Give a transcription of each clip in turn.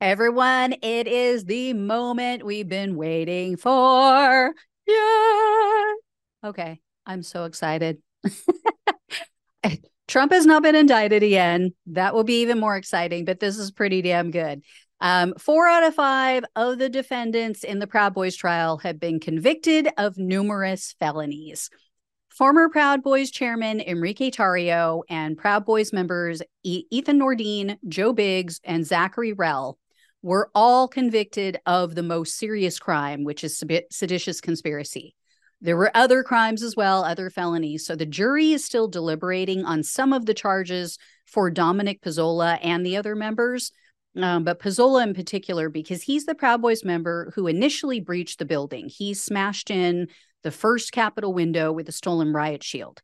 Everyone, it is the moment we've been waiting for. Yeah. Okay. I'm so excited. Trump has not been indicted again. That will be even more exciting, but this is pretty damn good. Um, four out of five of the defendants in the Proud Boys trial have been convicted of numerous felonies. Former Proud Boys chairman Enrique Tarrio and Proud Boys members Ethan Nordean, Joe Biggs, and Zachary Rehl were all convicted of the most serious crime, which is seditious conspiracy. There were other crimes as well, other felonies. So the jury is still deliberating on some of the charges for Dominic Pezzola and the other members. Um, but Pezzola in particular, because he's the Proud Boys member who initially breached the building. He smashed in the first Capitol window with a stolen riot shield.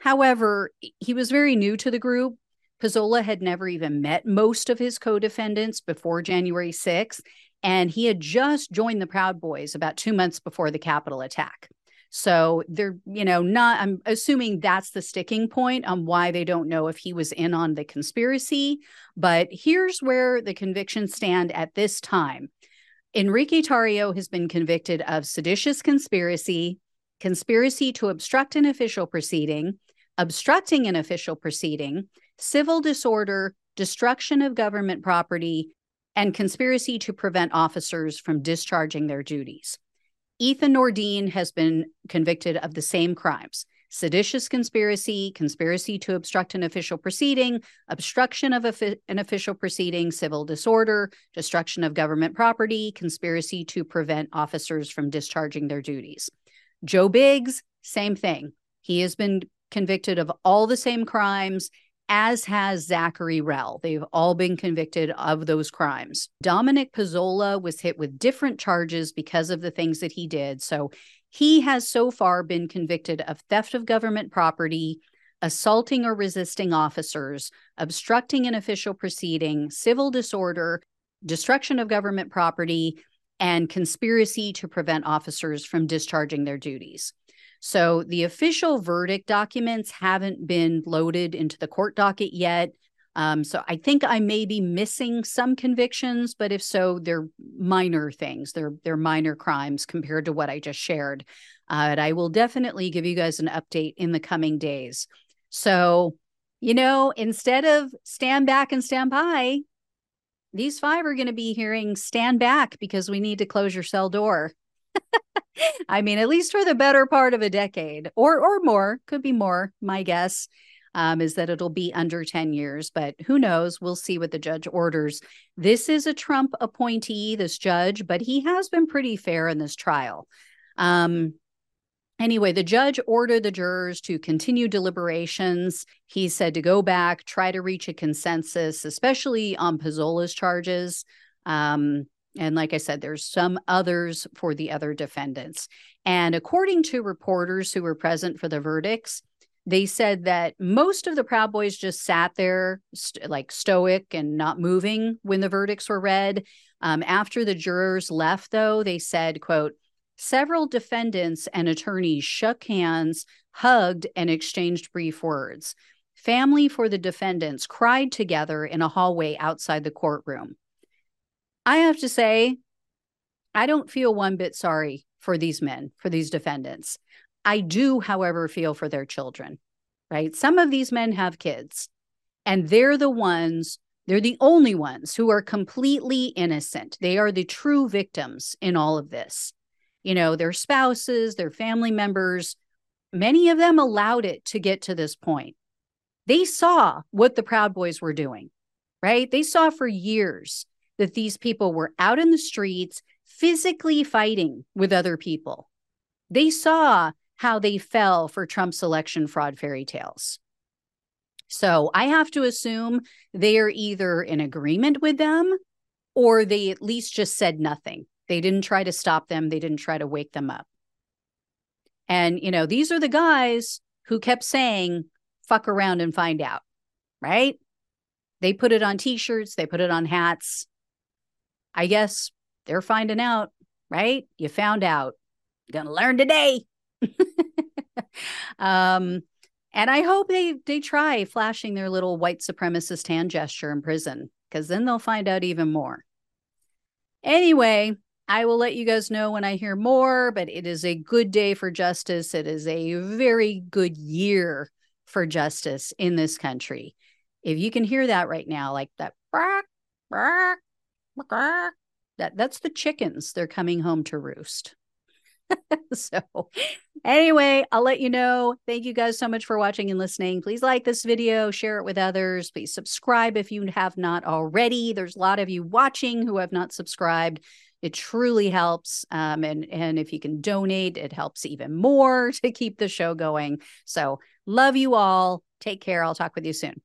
However, he was very new to the group. Pezzola had never even met most of his co defendants before January 6th, and he had just joined the Proud Boys about two months before the Capitol attack. So they're, you know, not, I'm assuming that's the sticking point on why they don't know if he was in on the conspiracy. But here's where the convictions stand at this time. Enrique Tarrio has been convicted of seditious conspiracy, conspiracy to obstruct an official proceeding, obstructing an official proceeding, civil disorder, destruction of government property, and conspiracy to prevent officers from discharging their duties. Ethan Nordean has been convicted of the same crimes seditious conspiracy, conspiracy to obstruct an official proceeding, obstruction of a, an official proceeding, civil disorder, destruction of government property, conspiracy to prevent officers from discharging their duties. Joe Biggs, same thing. He has been convicted of all the same crimes as has Zachary Rehl. They've all been convicted of those crimes. Dominic Pezzola was hit with different charges because of the things that he did. So he has so far been convicted of theft of government property, assaulting or resisting officers, obstructing an official proceeding, civil disorder, destruction of government property, and conspiracy to prevent officers from discharging their duties. So the official verdict documents haven't been loaded into the court docket yet. Um, so I think I may be missing some convictions, but if so, they're minor things. They're they're minor crimes compared to what I just shared. Uh, and I will definitely give you guys an update in the coming days. So, you know, instead of stand back and stand by, these five are going to be hearing stand back because we need to close your cell door. I mean, at least for the better part of a decade or or more, could be more, my guess. Um, is that it'll be under 10 years, but who knows? We'll see what the judge orders. This is a Trump appointee, this judge, but he has been pretty fair in this trial. Um, anyway, the judge ordered the jurors to continue deliberations. He said to go back, try to reach a consensus, especially on Pezzola's charges. Um, and like I said, there's some others for the other defendants. And according to reporters who were present for the verdicts, they said that most of the Proud Boys just sat there, st- like stoic and not moving when the verdicts were read. Um, after the jurors left, though, they said, "quote Several defendants and attorneys shook hands, hugged, and exchanged brief words. Family for the defendants cried together in a hallway outside the courtroom. I have to say, I don't feel one bit sorry for these men, for these defendants. I do, however, feel for their children, right? Some of these men have kids, and they're the ones, they're the only ones who are completely innocent. They are the true victims in all of this. You know, their spouses, their family members, many of them allowed it to get to this point. They saw what the Proud Boys were doing, right? They saw for years that these people were out in the streets physically fighting with other people. They saw how they fell for Trump's election fraud fairy tales. So I have to assume they are either in agreement with them or they at least just said nothing. They didn't try to stop them, they didn't try to wake them up. And, you know, these are the guys who kept saying, fuck around and find out, right? They put it on t shirts, they put it on hats. I guess they're finding out, right? You found out. Gonna learn today. um, and I hope they they try flashing their little white supremacist hand gesture in prison because then they'll find out even more. Anyway, I will let you guys know when I hear more, but it is a good day for justice. It is a very good year for justice in this country. If you can hear that right now, like that, that that's the chickens. They're coming home to roost. so, anyway, I'll let you know. Thank you guys so much for watching and listening. Please like this video, share it with others. Please subscribe if you have not already. There's a lot of you watching who have not subscribed. It truly helps. Um, and, and if you can donate, it helps even more to keep the show going. So, love you all. Take care. I'll talk with you soon.